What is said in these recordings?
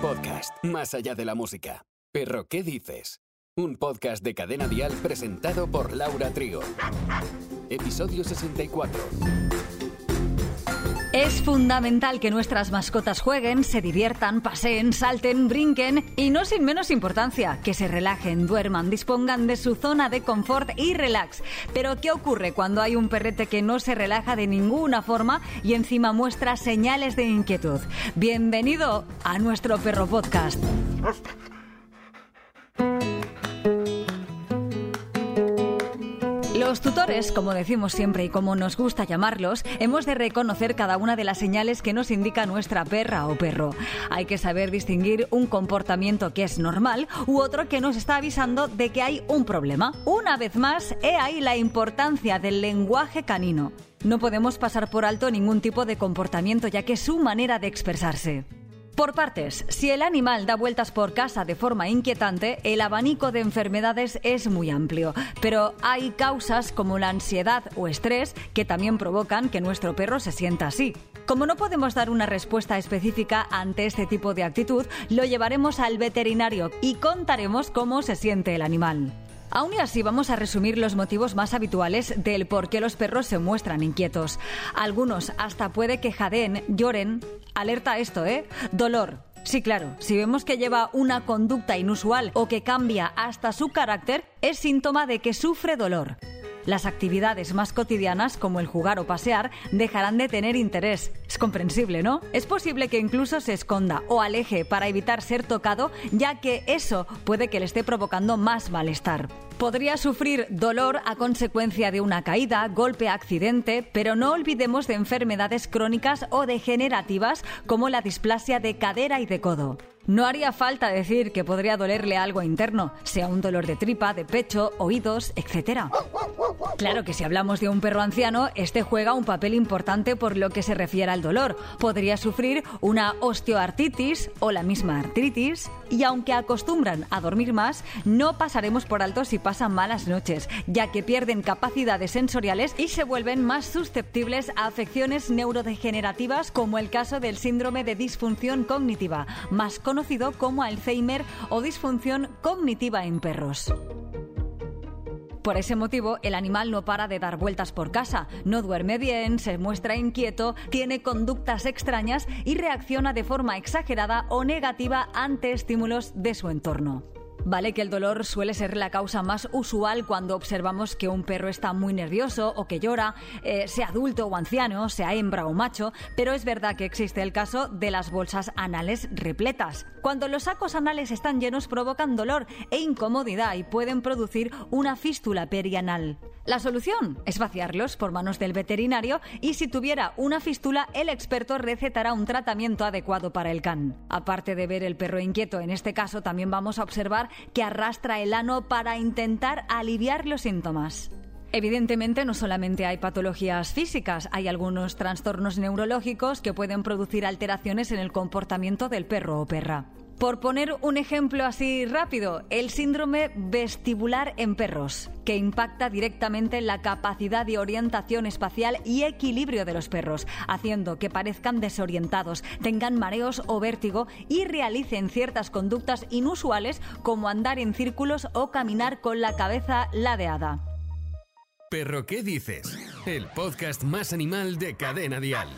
Podcast, más allá de la música. Perro, ¿qué dices? Un podcast de Cadena Dial presentado por Laura Trigo. Episodio 64. Es fundamental que nuestras mascotas jueguen, se diviertan, paseen, salten, brinquen y no sin menos importancia, que se relajen, duerman, dispongan de su zona de confort y relax. Pero ¿qué ocurre cuando hay un perrete que no se relaja de ninguna forma y encima muestra señales de inquietud? Bienvenido a nuestro perro podcast. Los tutores, como decimos siempre y como nos gusta llamarlos, hemos de reconocer cada una de las señales que nos indica nuestra perra o perro. Hay que saber distinguir un comportamiento que es normal u otro que nos está avisando de que hay un problema. Una vez más, he ahí la importancia del lenguaje canino. No podemos pasar por alto ningún tipo de comportamiento ya que es su manera de expresarse. Por partes, si el animal da vueltas por casa de forma inquietante, el abanico de enfermedades es muy amplio, pero hay causas como la ansiedad o estrés que también provocan que nuestro perro se sienta así. Como no podemos dar una respuesta específica ante este tipo de actitud, lo llevaremos al veterinario y contaremos cómo se siente el animal. Aún así vamos a resumir los motivos más habituales del por qué los perros se muestran inquietos. Algunos hasta puede que jadeen, lloren. Alerta esto, ¿eh? Dolor. Sí, claro, si vemos que lleva una conducta inusual o que cambia hasta su carácter, es síntoma de que sufre dolor. Las actividades más cotidianas, como el jugar o pasear, dejarán de tener interés. Es comprensible, ¿no? Es posible que incluso se esconda o aleje para evitar ser tocado, ya que eso puede que le esté provocando más malestar. Podría sufrir dolor a consecuencia de una caída, golpe, accidente, pero no olvidemos de enfermedades crónicas o degenerativas como la displasia de cadera y de codo. No haría falta decir que podría dolerle algo interno, sea un dolor de tripa, de pecho, oídos, etc. Claro que si hablamos de un perro anciano, este juega un papel importante por lo que se refiere al dolor. Podría sufrir una osteoartritis o la misma artritis, y aunque acostumbran a dormir más, no pasaremos por alto si pasan malas noches, ya que pierden capacidades sensoriales y se vuelven más susceptibles a afecciones neurodegenerativas como el caso del síndrome de disfunción cognitiva, más conocido como Alzheimer o disfunción cognitiva en perros. Por ese motivo, el animal no para de dar vueltas por casa, no duerme bien, se muestra inquieto, tiene conductas extrañas y reacciona de forma exagerada o negativa ante estímulos de su entorno. Vale que el dolor suele ser la causa más usual cuando observamos que un perro está muy nervioso o que llora, eh, sea adulto o anciano, sea hembra o macho, pero es verdad que existe el caso de las bolsas anales repletas. Cuando los sacos anales están llenos provocan dolor e incomodidad y pueden producir una fístula perianal. La solución es vaciarlos por manos del veterinario y si tuviera una fístula, el experto recetará un tratamiento adecuado para el can. Aparte de ver el perro inquieto, en este caso también vamos a observar que arrastra el ano para intentar aliviar los síntomas. Evidentemente no solamente hay patologías físicas, hay algunos trastornos neurológicos que pueden producir alteraciones en el comportamiento del perro o perra. Por poner un ejemplo así rápido, el síndrome vestibular en perros, que impacta directamente en la capacidad de orientación espacial y equilibrio de los perros, haciendo que parezcan desorientados, tengan mareos o vértigo y realicen ciertas conductas inusuales como andar en círculos o caminar con la cabeza ladeada. Perro, ¿qué dices? El podcast más animal de Cadena Dial.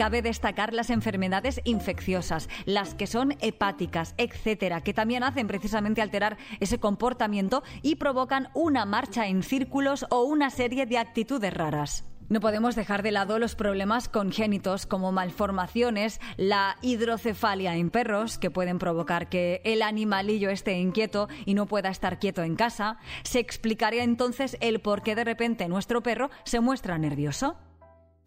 Cabe destacar las enfermedades infecciosas, las que son hepáticas, etcétera, que también hacen precisamente alterar ese comportamiento y provocan una marcha en círculos o una serie de actitudes raras. No podemos dejar de lado los problemas congénitos como malformaciones, la hidrocefalia en perros, que pueden provocar que el animalillo esté inquieto y no pueda estar quieto en casa. Se explicaría entonces el por qué de repente nuestro perro se muestra nervioso.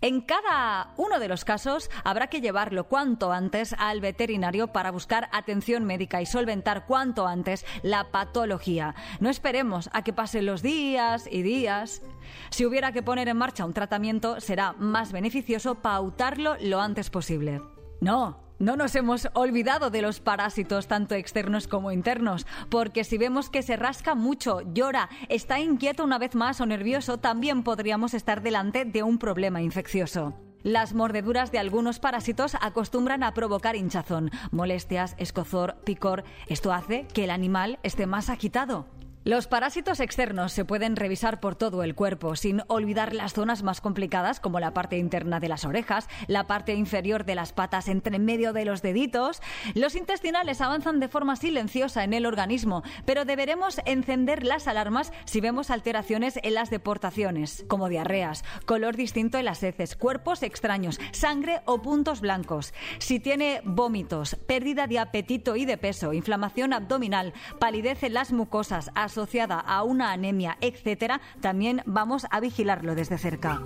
En cada uno de los casos habrá que llevarlo cuanto antes al veterinario para buscar atención médica y solventar cuanto antes la patología. No esperemos a que pasen los días y días. Si hubiera que poner en marcha un tratamiento, será más beneficioso pautarlo lo antes posible. No, No nos hemos olvidado de los parásitos, tanto externos como internos, porque si vemos que se rasca mucho, llora, está inquieto una vez más o nervioso, también podríamos estar delante de un problema infeccioso. Las mordeduras de algunos parásitos acostumbran a provocar hinchazón, molestias, escozor, picor. Esto hace que el animal esté más agitado. Los parásitos externos se pueden revisar por todo el cuerpo, sin olvidar las zonas más complicadas como la parte interna de las orejas, la parte inferior de las patas entre medio de los deditos. Los intestinales avanzan de forma silenciosa en el organismo, pero deberemos encender las alarmas si vemos alteraciones en las deportaciones, como diarreas, color distinto en las heces, cuerpos extraños, sangre o puntos blancos. Si tiene vómitos, pérdida de apetito y de peso, inflamación abdominal, palidez en las mucosas, asociada a una anemia, etcétera, también vamos a vigilarlo desde cerca.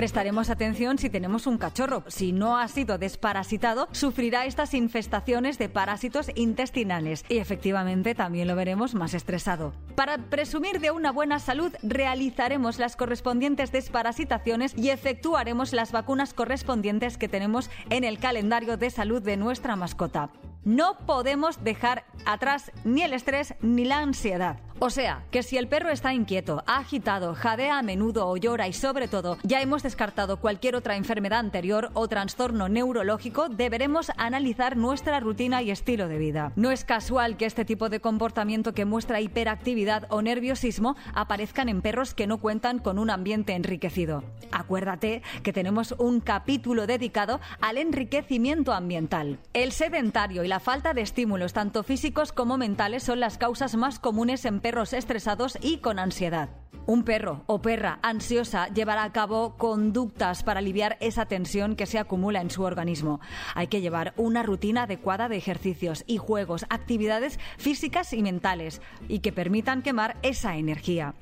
Prestaremos atención si tenemos un cachorro. Si no ha sido desparasitado, sufrirá estas infestaciones de parásitos intestinales y efectivamente también lo veremos más estresado. Para presumir de una buena salud, realizaremos las correspondientes desparasitaciones y efectuaremos las vacunas correspondientes que tenemos en el calendario de salud de nuestra mascota. No podemos dejar atrás ni el estrés ni la ansiedad. O sea, que si el perro está inquieto, agitado, jadea a menudo o llora y sobre todo ya hemos descartado cualquier otra enfermedad anterior o trastorno neurológico, deberemos analizar nuestra rutina y estilo de vida. No es casual que este tipo de comportamiento que muestra hiperactividad o nerviosismo aparezcan en perros que no cuentan con un ambiente enriquecido. Acuérdate que tenemos un capítulo dedicado al enriquecimiento ambiental. El sedentario y la falta de estímulos tanto físicos como mentales son las causas más comunes en perros estresados y con ansiedad. Un perro o perra ansiosa llevará a cabo conductas para aliviar esa tensión que se acumula en su organismo. Hay que llevar una rutina adecuada de ejercicios y juegos, actividades físicas y mentales, y que permitan quemar esa energía.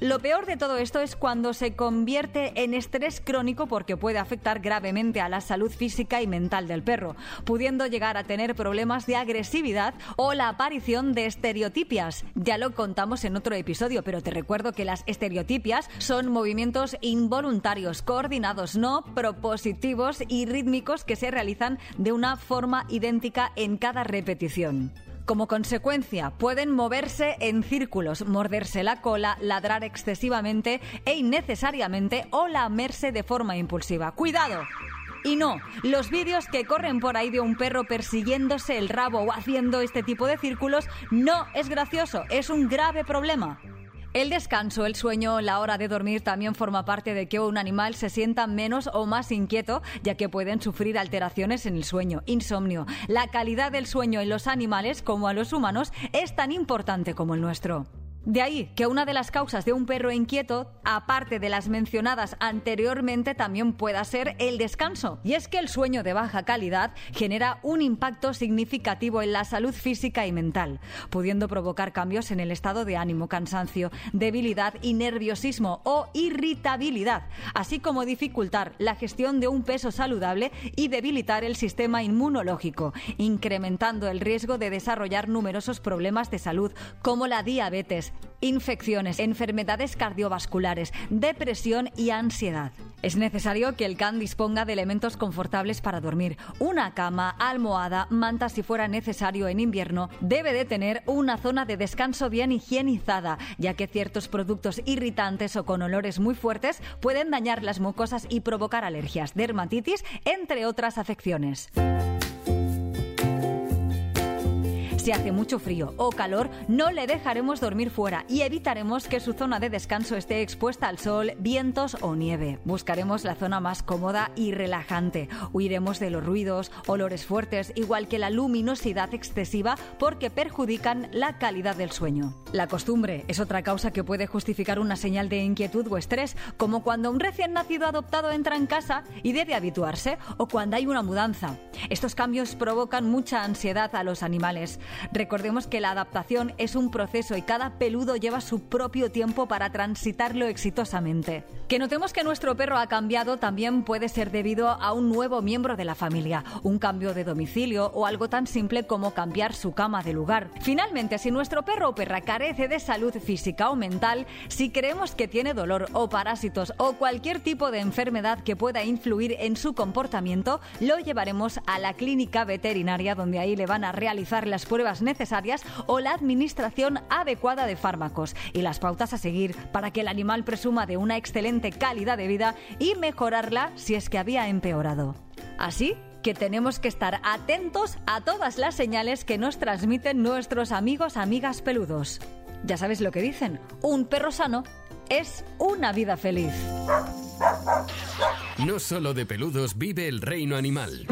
Lo peor de todo esto es cuando se convierte en estrés crónico porque puede afectar gravemente a la salud física y mental del perro, pudiendo llegar a tener problemas de agresividad o la aparición de estereotipias. Ya lo contamos en otro episodio, pero te recuerdo que las estereotipias son movimientos involuntarios, coordinados, no propositivos y rítmicos que se realizan de una forma idéntica en cada repetición. Como consecuencia, pueden moverse en círculos, morderse la cola, ladrar excesivamente e innecesariamente o lamerse de forma impulsiva. ¡Cuidado! Y no, los vídeos que corren por ahí de un perro persiguiéndose el rabo o haciendo este tipo de círculos no es gracioso, es un grave problema. El descanso, el sueño, la hora de dormir también forma parte de que un animal se sienta menos o más inquieto, ya que pueden sufrir alteraciones en el sueño, insomnio. La calidad del sueño en los animales, como a los humanos, es tan importante como el nuestro. De ahí que una de las causas de un perro inquieto, aparte de las mencionadas anteriormente, también pueda ser el descanso. Y es que el sueño de baja calidad genera un impacto significativo en la salud física y mental, pudiendo provocar cambios en el estado de ánimo, cansancio, debilidad y nerviosismo o irritabilidad, así como dificultar la gestión de un peso saludable y debilitar el sistema inmunológico, incrementando el riesgo de desarrollar numerosos problemas de salud como la diabetes, infecciones, enfermedades cardiovasculares, depresión y ansiedad. Es necesario que el can disponga de elementos confortables para dormir. Una cama, almohada, manta si fuera necesario en invierno. Debe de tener una zona de descanso bien higienizada, ya que ciertos productos irritantes o con olores muy fuertes pueden dañar las mucosas y provocar alergias, dermatitis, entre otras afecciones. Si hace mucho frío o calor, no le dejaremos dormir fuera y evitaremos que su zona de descanso esté expuesta al sol, vientos o nieve. Buscaremos la zona más cómoda y relajante. Huiremos de los ruidos, olores fuertes, igual que la luminosidad excesiva porque perjudican la calidad del sueño. La costumbre es otra causa que puede justificar una señal de inquietud o estrés, como cuando un recién nacido adoptado entra en casa y debe habituarse o cuando hay una mudanza. Estos cambios provocan mucha ansiedad a los animales. Recordemos que la adaptación es un proceso y cada peludo lleva su propio tiempo para transitarlo exitosamente. Que notemos que nuestro perro ha cambiado también puede ser debido a un nuevo miembro de la familia, un cambio de domicilio o algo tan simple como cambiar su cama de lugar. Finalmente, si nuestro perro o perra carece de salud física o mental, si creemos que tiene dolor o parásitos o cualquier tipo de enfermedad que pueda influir en su comportamiento, lo llevaremos a la clínica veterinaria donde ahí le van a realizar las pruebas necesarias o la administración adecuada de fármacos y las pautas a seguir para que el animal presuma de una excelente calidad de vida y mejorarla si es que había empeorado. Así que tenemos que estar atentos a todas las señales que nos transmiten nuestros amigos, amigas peludos. Ya sabes lo que dicen, un perro sano es una vida feliz. No solo de peludos vive el reino animal.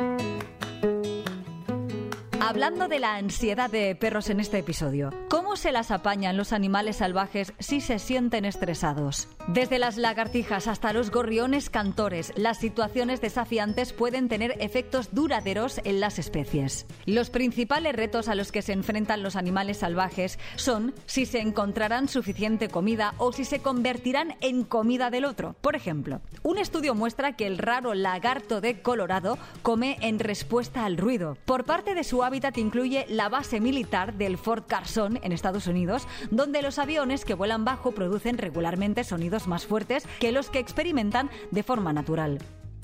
Hablando de la ansiedad de perros en este episodio, ¿cómo se las apañan los animales salvajes si se sienten estresados? Desde las lagartijas hasta los gorriones cantores, las situaciones desafiantes pueden tener efectos duraderos en las especies. Los principales retos a los que se enfrentan los animales salvajes son si se encontrarán suficiente comida o si se convertirán en comida del otro. Por ejemplo, un estudio muestra que el raro lagarto de Colorado come en respuesta al ruido. Por parte de su hábitat incluye la base militar del Fort Carson en Unidos, donde los aviones que vuelan bajo producen regularmente sonidos más fuertes que los que experimentan de forma natural.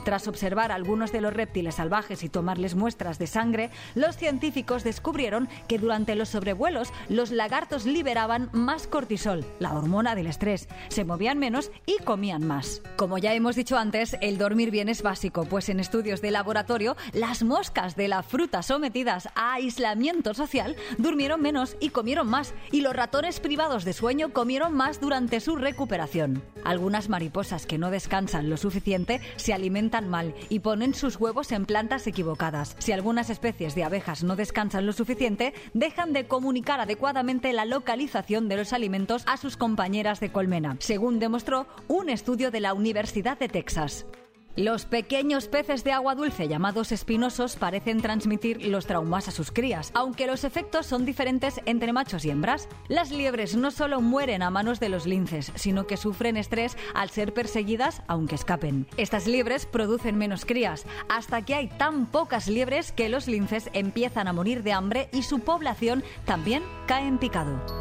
Tras observar algunos de los reptiles salvajes y tomarles muestras de sangre, los científicos descubrieron que durante los sobrevuelos los lagartos liberaban más cortisol, la hormona del estrés, se movían menos y comían más. Como ya hemos dicho antes, el dormir bien es básico, pues en estudios de laboratorio, las moscas de la fruta sometidas a aislamiento social durmieron menos y comieron más, y los ratones privados de sueño comieron más durante su recuperación. Algunas mariposas que no descansan lo suficiente se alimentan mal y ponen sus huevos en plantas equivocadas. Si algunas especies de abejas no descansan lo suficiente, dejan de comunicar adecuadamente la localización de los alimentos a sus compañeras de colmena, según demostró un estudio de la Universidad de Texas. Los pequeños peces de agua dulce llamados espinosos parecen transmitir los traumas a sus crías, aunque los efectos son diferentes entre machos y hembras. Las liebres no solo mueren a manos de los linces, sino que sufren estrés al ser perseguidas aunque escapen. Estas liebres producen menos crías, hasta que hay tan pocas liebres que los linces empiezan a morir de hambre y su población también cae en picado.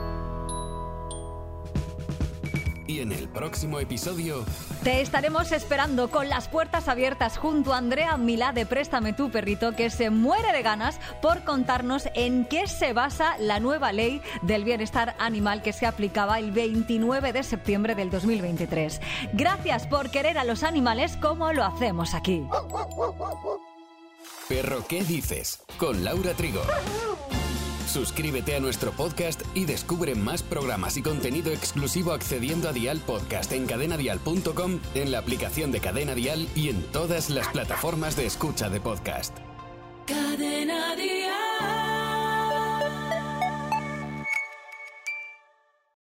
Y en el próximo episodio... Te estaremos esperando con las puertas abiertas junto a Andrea Milá de Préstame tu perrito que se muere de ganas por contarnos en qué se basa la nueva ley del bienestar animal que se aplicaba el 29 de septiembre del 2023. Gracias por querer a los animales como lo hacemos aquí. Perro, ¿qué dices? Con Laura Trigo. Suscríbete a nuestro podcast y descubre más programas y contenido exclusivo accediendo a Dial Podcast en cadenadial.com, en la aplicación de Cadena Dial y en todas las plataformas de escucha de podcast. Cadena